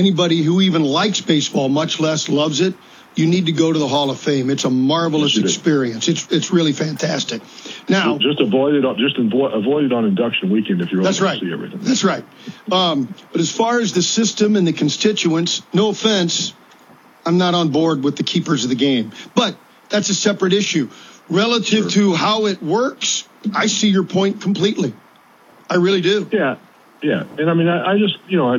anybody who even likes baseball, much less loves it, you need to go to the Hall of Fame. It's a marvelous Yes, experience. It's it's really fantastic. Now, Just avoid it. Just avo- avoid it on induction weekend if you're That's want right. to see everything. That's right. Um, but as far as the system and the constituents, no offense, I'm not on board with the keepers of the game. But that's a separate issue. Relative to how it works, I see your point completely. I really do. Yeah, yeah, and I mean, I, I just, you know, I,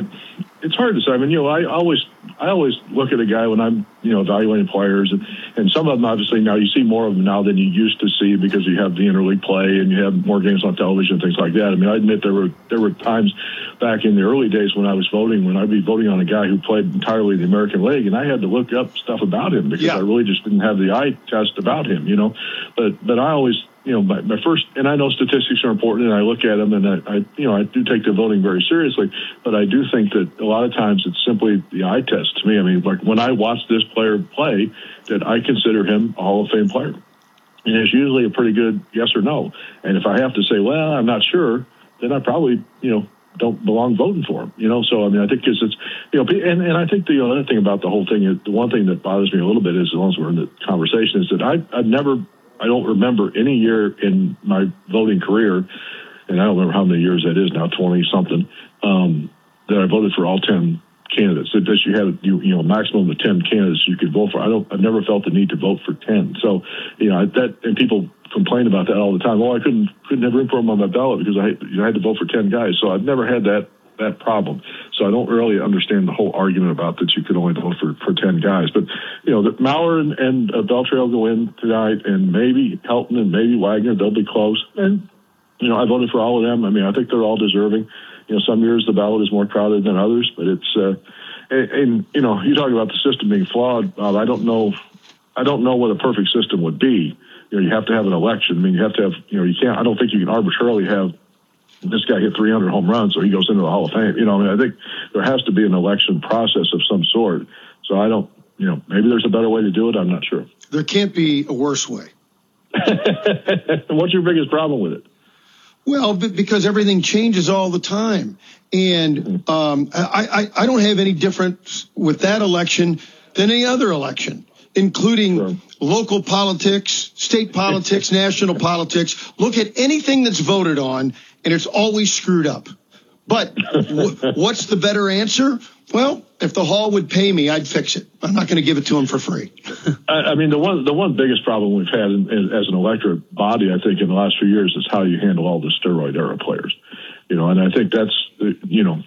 it's hard to say. I mean, you know, I always, I always look at a guy when I'm, you know, evaluating players, and, and some of them obviously now you see more of them now than you used to see because you have the interleague play and you have more games on television, and things like that. I mean, I admit there were there were times back in the early days when I was voting when I'd be voting on a guy who played entirely the American League, and I had to look up stuff about him because Yeah. I really just didn't have the eye test about him, you know. But but I always you know, my, my first, and I know statistics are important, and I look at them, and I, I, you know, I do take the voting very seriously. But I do think that a lot of times it's simply the eye test to me. I mean, like when I watch this player play, that I consider him a Hall of Fame player, and it's usually a pretty good yes or no. And if I have to say, well, I'm not sure, then I probably, you know, don't belong voting for him. You know, so I mean, I think because it's, you know, and and I think the other thing about the whole thing is the one thing that bothers me a little bit is as long as we're in the conversation is that I I've never I don't remember any year in my voting career, and I don't remember how many years that is now, twenty something, um, that I voted for all ten candidates. That that you had you you know maximum of ten candidates you could vote for. I don't I've never felt the need to vote for ten. So you know that and people complain about that all the time. Oh, I couldn't couldn't have room for them on my ballot because I you know, I had to vote for ten guys. So I've never had that that problem. So I don't really understand the whole argument about that you could only vote for, for 10 guys. But, you know, that Mauer and, and uh, Beltre go in tonight and maybe Helton and maybe Wagner, they'll be close. And, you know, I voted for all of them. I mean, I think they're all deserving. You know, some years the ballot is more crowded than others, but it's, uh, and, and you know, you talk about the system being flawed. Bob, I don't know, I don't know what a perfect system would be. You know, you have to have an election. I mean, you have to have, you know, you can't, I don't think you can arbitrarily have this guy hit 300 home runs, so he goes into the Hall of Fame. You know, I mean, I think there has to be an election process of some sort. So I don't, you know, maybe there's a better way to do it. I'm not sure. There can't be a worse way. What's your biggest problem with it? Well, because everything changes all the time, and um, I, I I don't have any difference with that election than any other election, including Sure. local politics, state politics, national politics. Look at anything that's voted on, and it's always screwed up. But w- what's the better answer? Well, if the hall would pay me, I'd fix it. I'm not going to give it to them for free. I, I mean, the one the one biggest problem we've had in, in, as an electorate body, I think, in the last few years is how you handle all the steroid era players. You know, and I think that's you know.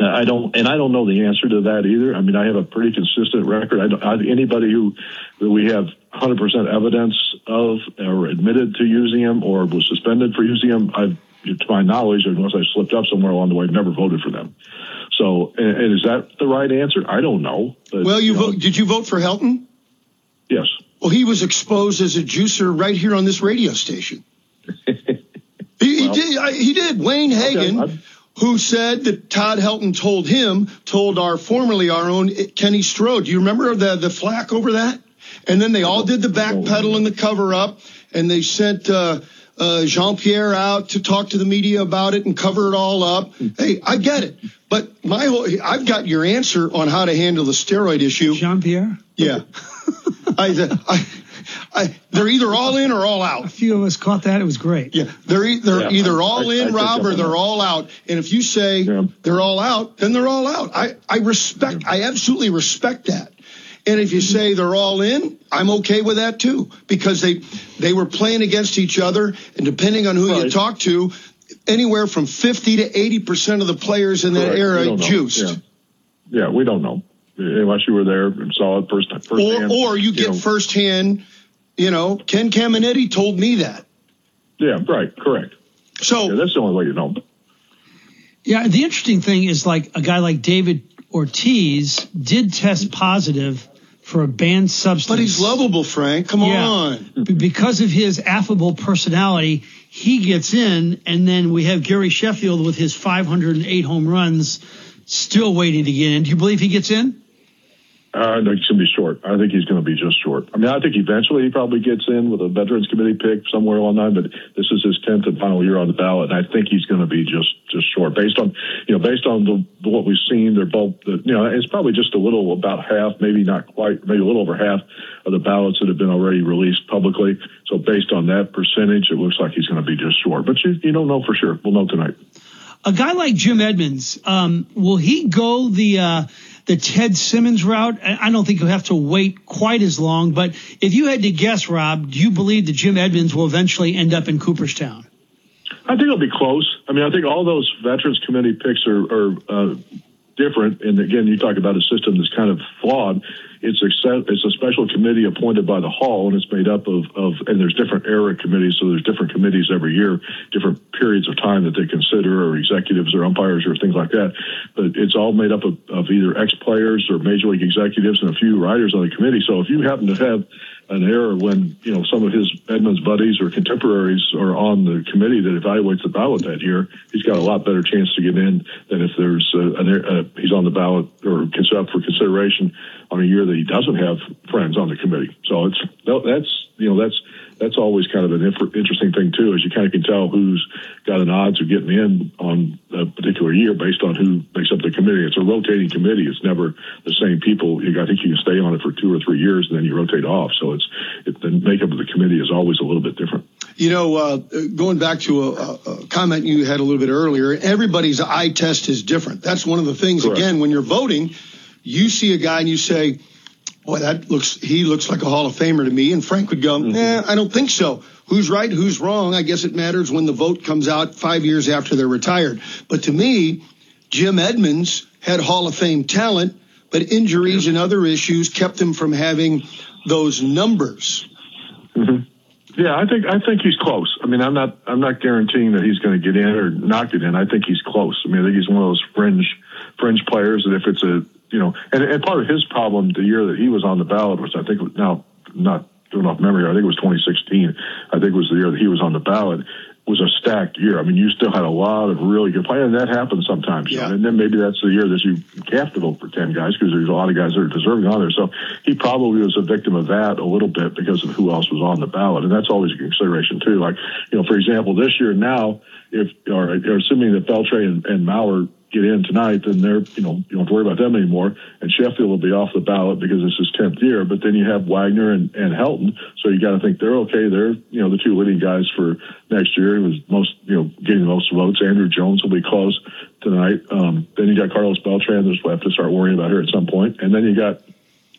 Uh, I don't, and I don't know the answer to that either. I mean, I have a pretty consistent record. I don't, I, anybody who that we have 100% evidence of or admitted to using them or was suspended for using them, I've, to my knowledge, unless I slipped up somewhere along the way, I've never voted for them. So, and, and is that the right answer? I don't know. But, Well, you know, vote, did you vote for Helton? Yes. Well, he was exposed as a juicer right here on this radio station. he, he did. I, he did. Wayne Hagin, I'm- who said that Todd Helton told him, told our formerly our own Kenny Strode. Do you remember the the flack over that? And then they all did the backpedal and the cover up, and they sent uh, uh, Jean Pierre out to talk to the media about it and cover it all up. Hey, I get it, but my whole I've got your answer on how to handle the steroid issue. Jean Pierre? Yeah. I, I, I, they're either all in or all out. A few of us caught that. It was great. Yeah, they're e- they're Yeah, either I- all I- I in, picked Rob, or they're all out. And if you say Yeah. they're all out, then they're all out. I I respect. I absolutely respect that. And if you mm-hmm. say they're all in, I'm okay with that too, because they they were playing against each other, and depending on who you talk to, anywhere from 50 to 80 percent of the players in that Correct. Era juiced. Yeah. yeah, we don't know unless you were there and saw it first. first Or hand, or you get know. firsthand. You know, Ken Caminiti told me that. Yeah, right, correct. So Yeah, that's the only way you know. Yeah, the interesting thing is like a guy like David Ortiz did test positive for a banned substance. But he's lovable, Frank. Come Yeah. on. Because of his affable personality, he gets in, and then we have Gary Sheffield with his 508 home runs still waiting to get in. Do you believe he gets in? I think he's going to be short. I think he's going to be just short. I mean, I think eventually he probably gets in with a Veterans Committee pick somewhere along but this is his tenth and final year on the ballot, and I think he's going to be just just short based on you know based on the, what we've seen. They're both you know it's probably just a little about half, maybe not quite, maybe a little over half of the ballots that have been already released publicly. So based on that percentage, it looks like he's going to be just short, but you you don't know for sure. We'll know tonight. A guy like Jim Edmonds, um, will he go the uh, the Ted Simmons route? I don't think you'll have to wait quite as long. But if you had to guess, Rob, do you believe that Jim Edmonds will eventually end up in Cooperstown? I think it'll be close. I mean, I think all those Veterans Committee picks are, are uh, different. And again, you talk about a system that's kind of flawed. It's a it's a special committee appointed by the hall, and it's made up of, of and there's different era committees. So there's different committees every year, different periods of time that they consider, or executives or umpires or things like that. But it's all made up of, of either ex players or major league executives and a few writers on the committee. So if you happen to have an error when you know some of his Edmonds buddies or contemporaries are on the committee that evaluates the ballot that year, he's got a lot better chance to get in than if there's a, a, a, he's on the ballot or up for consideration on a year that he doesn't have friends on the committee. So it's that's you know that's that's always kind of an interesting thing too, is you kind of can tell who's got an odds of getting in on a particular year based on who makes up the committee. It's a rotating committee. It's never the same people. You, I think you can stay on it for two or three years and then you rotate off. So it's it, the makeup of the committee is always a little bit different. You know, uh, going back to a, a, comment you had a little bit earlier, everybody's eye test is different. That's one of the things. Correct. Again, when you're voting, you see a guy and you say boy, that looks, he looks like a Hall of Famer to me. And Frank would go, mm-hmm. eh, I don't think so. Who's right? Who's wrong? I guess it matters when the vote comes out five years after they're retired. But to me, Jim Edmonds had Hall of Fame talent, but injuries and other issues kept him from having those numbers. Mm-hmm. Yeah, I think I think he's close. I mean, I'm not I'm not guaranteeing that he's going to get in or not get in. I think he's close. I mean, I think he's one of those fringe fringe players and if it's a you know, and, and part of his problem the year that he was on the ballot was, I think, now not doing off memory, I think it was 2016. I think it was the year that he was on the ballot. Was a stacked year. I mean, you still had a lot of really good players, and that happens sometimes. Yeah. And then maybe that's the year that you have to vote for ten guys because there's a lot of guys that are deserving on there. So he probably was a victim of that a little bit because of who else was on the ballot, and that's always a consideration too. Like, you know, for example, this year now, if or, or assuming that Beltre and, and Mauer get in tonight, then they're, you know, you don't have to worry about them anymore. And Sheffield will be off the ballot because it's his 10th year. But then you have Wagner and, and Helton. So you got to think they're okay. They're, you know, the two leading guys for next year. He was most, you know, getting the most votes. Andruw Jones will be close tonight. Um, then you got Carlos Beltran. There's we have to start worrying about her at some point. And then you got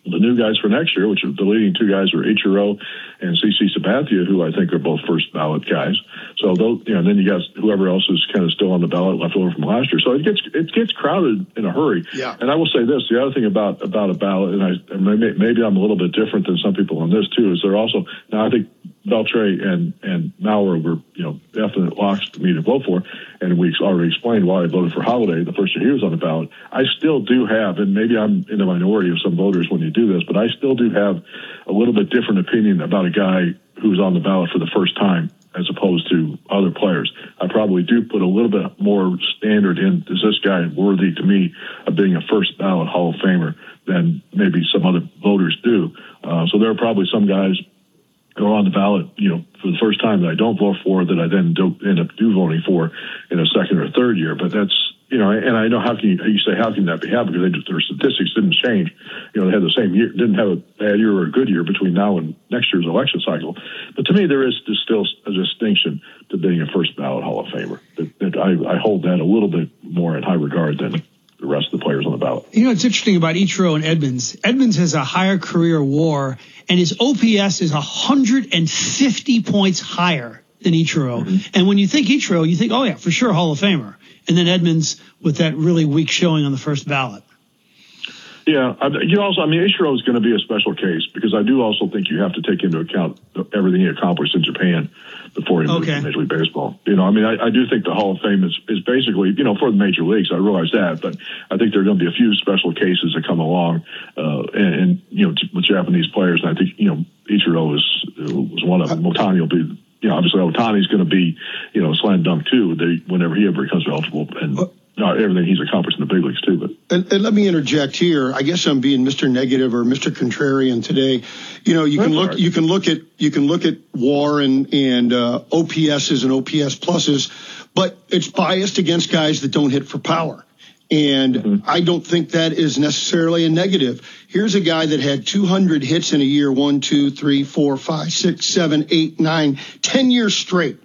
the new guys for next year, which are the leading two guys are Ichiro and CC Sabathia, who I think are both first ballot guys. So those, you know, and then you got whoever else is kind of still on the ballot left over from last year. So it gets it gets crowded in a hurry. Yeah. And I will say this: the other thing about about a ballot, and I and maybe I'm a little bit different than some people on this too, is they're also now I think Beltre and and Mauer were you know definite locks to me to vote for, and we already explained why I voted for Holliday the first year he was on the ballot. I still do have, and maybe I'm in the minority of some voters when you do this, but I still do have a little bit different opinion about a guy who's on the ballot for the first time as opposed to other players. I probably do put a little bit more standard in. Is this guy worthy to me of being a first ballot Hall of Famer than maybe some other voters do? Uh, so there are probably some guys go on the ballot, you know, for the first time that I don't vote for that I then don't end up do voting for in a second or third year. But that's you know, and I know how can you, you say how can that be happening because they just, their statistics didn't change. You know, they had the same year, didn't have a bad year or a good year between now and next year's election cycle. But to me, there is still a distinction to being a first ballot Hall of Famer. That, that I, I hold that a little bit more in high regard than the rest of the players on the ballot. You know, it's interesting about Ichiro and Edmonds. Edmonds has a higher career WAR, and his OPS is 150 points higher than Ichiro. Mm-hmm. And when you think Ichiro, you think, oh yeah, for sure, Hall of Famer. And then Edmonds with that really weak showing on the first ballot. Yeah, you also, I mean, Ichiro is going to be a special case because I do also think you have to take into account everything he accomplished in Japan before he moved okay. to Major League Baseball. You know, I mean, I, I, do think the Hall of Fame is, is basically, you know, for the major leagues. I realize that, but I think there are going to be a few special cases that come along, uh, and, and, you know, with Japanese players. And I think, you know, Ichiro is was one of them. Ohtani will be you know, obviously Ohtani's going to be, you know, slam dunk too. They, whenever he ever becomes eligible, and not everything he's accomplished in the big leagues too. But and, and, let me interject here. I guess I'm being Mr. Negative or Mr. Contrarian today. You know, you That's can look, you can look at, you can look at WAR and and uh, OPSs and OPS pluses, but it's biased against guys that don't hit for power. And mm-hmm. I don't think that is necessarily a negative. Here's a guy that had 200 hits in a year, one, two, three, four, five, six, seven, eight, nine, 10 years straight.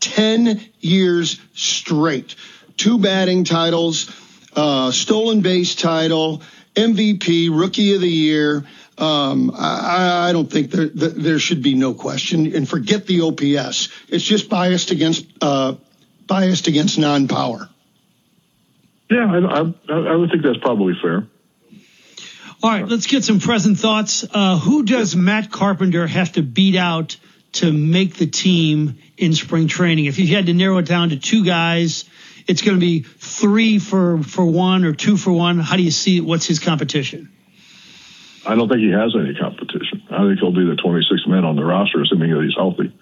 10 years straight. Two batting titles, uh, stolen base title, MVP, rookie of the year. Um, I, I, don't think there, there should be no question. And forget the OPS. It's just biased against uh, biased against non-power. Yeah, I, I, I would think that's probably fair. All right, let's get some present thoughts. Uh, who does Matt Carpenter have to beat out to make the team in spring training? If you had to narrow it down to two guys, it's going to be three for, for one or two for one. How do you see? What's his competition? I don't think he has any competition. I think he'll be the 26th man on the roster, assuming that he's healthy.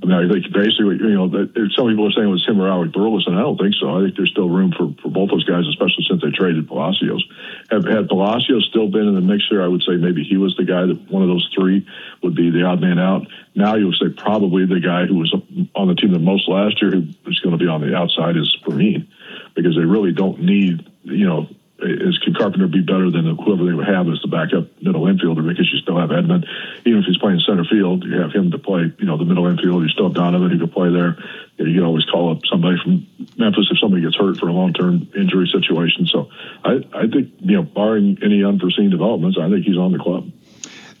I mean, I think basically, you know, some people are saying it was him or Alec Burleson. I don't think so. I think there's still room for, for both those guys, especially since they traded Palacios. Had, had Palacios still been in the mix there, I would say maybe he was the guy that one of those three would be the odd man out. Now you would say probably the guy who was on the team the most last year, who is going to be on the outside, is Perine, because they really don't need, you know, is can Carpenter be better than whoever they would have as the backup middle infielder because you still have Edman. Even if he's playing center field, you have him to play, you know, the middle infield. You still have Donovan who can play there. You, know, you can always call up somebody from Memphis if somebody gets hurt for a long term injury situation. So I, I think, you know, barring any unforeseen developments, I think he's on the club.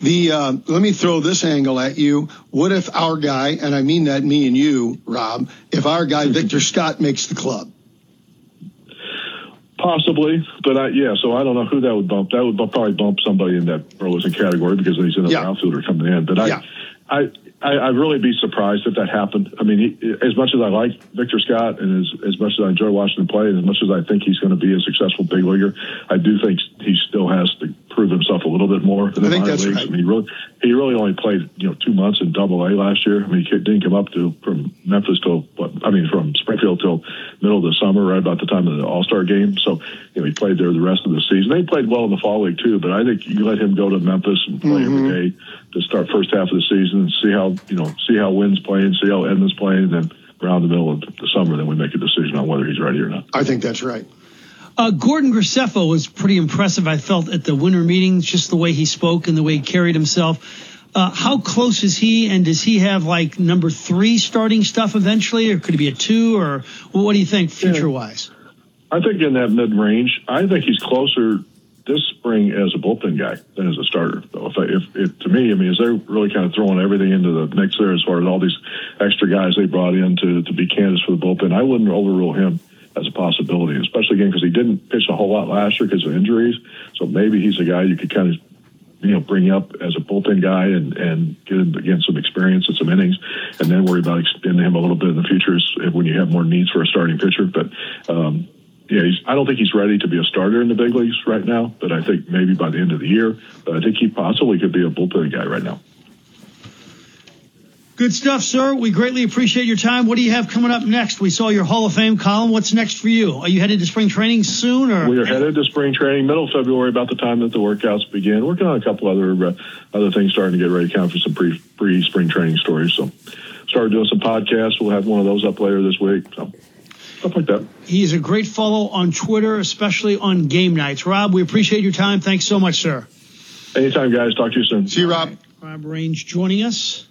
The uh, let me throw this angle at you. What if our guy, and I mean that me and you, Rob, if our guy Victor Scott makes the club? Possibly, but I, yeah. So I don't know who that would bump. That would probably bump somebody in that Burleson category because he's another yeah. outfielder coming in. But I, yeah. I, I, I'd really be surprised if that happened. I mean, he, as much as I like Victor Scott and as, as much as I enjoy watching him play, and as much as I think he's going to be a successful big leaguer, I do think he still has to prove himself a little bit more in the minor leagues. Right. I mean, he really, he really only played you know two months in Double A last year. I mean, he didn't come up to from Memphis till I mean from Springfield till middle of the summer, right about the time of the All Star game. So you know, he played there the rest of the season. They played well in the fall league too, but I think you let him go to Memphis and play mm-hmm. every day to start first half of the season and see how you know see how Winn's playing, see how Edman's playing, and then around the middle of the summer, then we make a decision on whether he's ready or not. I think that's right. Uh, Gordon Graceffo was pretty impressive, I felt, at the winter meetings, just the way he spoke and the way he carried himself. Uh, how close is he, and does he have like number three starting stuff eventually, or could he be a two, or well, what do you think future wise? I think in that mid range. I think he's closer this spring as a bullpen guy than as a starter. Though, if, I, if, if to me, I mean, is they're really kind of throwing everything into the mix there as far as all these extra guys they brought in to to be candidates for the bullpen. I wouldn't overrule him as a possibility, especially again because he didn't pitch a whole lot last year because of injuries. So maybe he's a guy you could kind of you know bring up as a bullpen guy and and get him again some experience and some innings, and then worry about extending him a little bit in the future when you have more needs for a starting pitcher. But um, yeah, I don't think he's ready to be a starter in the big leagues right now, but I think maybe by the end of the year, but I think he possibly could be a bullpen guy right now. Good stuff, sir. We greatly appreciate your time. What do you have coming up next? We saw your Hall of Fame column. What's next for you? Are you headed to spring training soon, or we are headed to spring training middle of February, about the time that the workouts begin. Working on a couple other uh, other things, starting to get ready, kind of for some pre pre spring training stories. So, started doing some podcasts. We'll have one of those up later this week. So, stuff like that. He's a great follow on Twitter, especially on game nights. Rob, we appreciate your time. Thanks so much, sir. Anytime, guys. Talk to you soon. See you, Rob. Rob Rains joining us.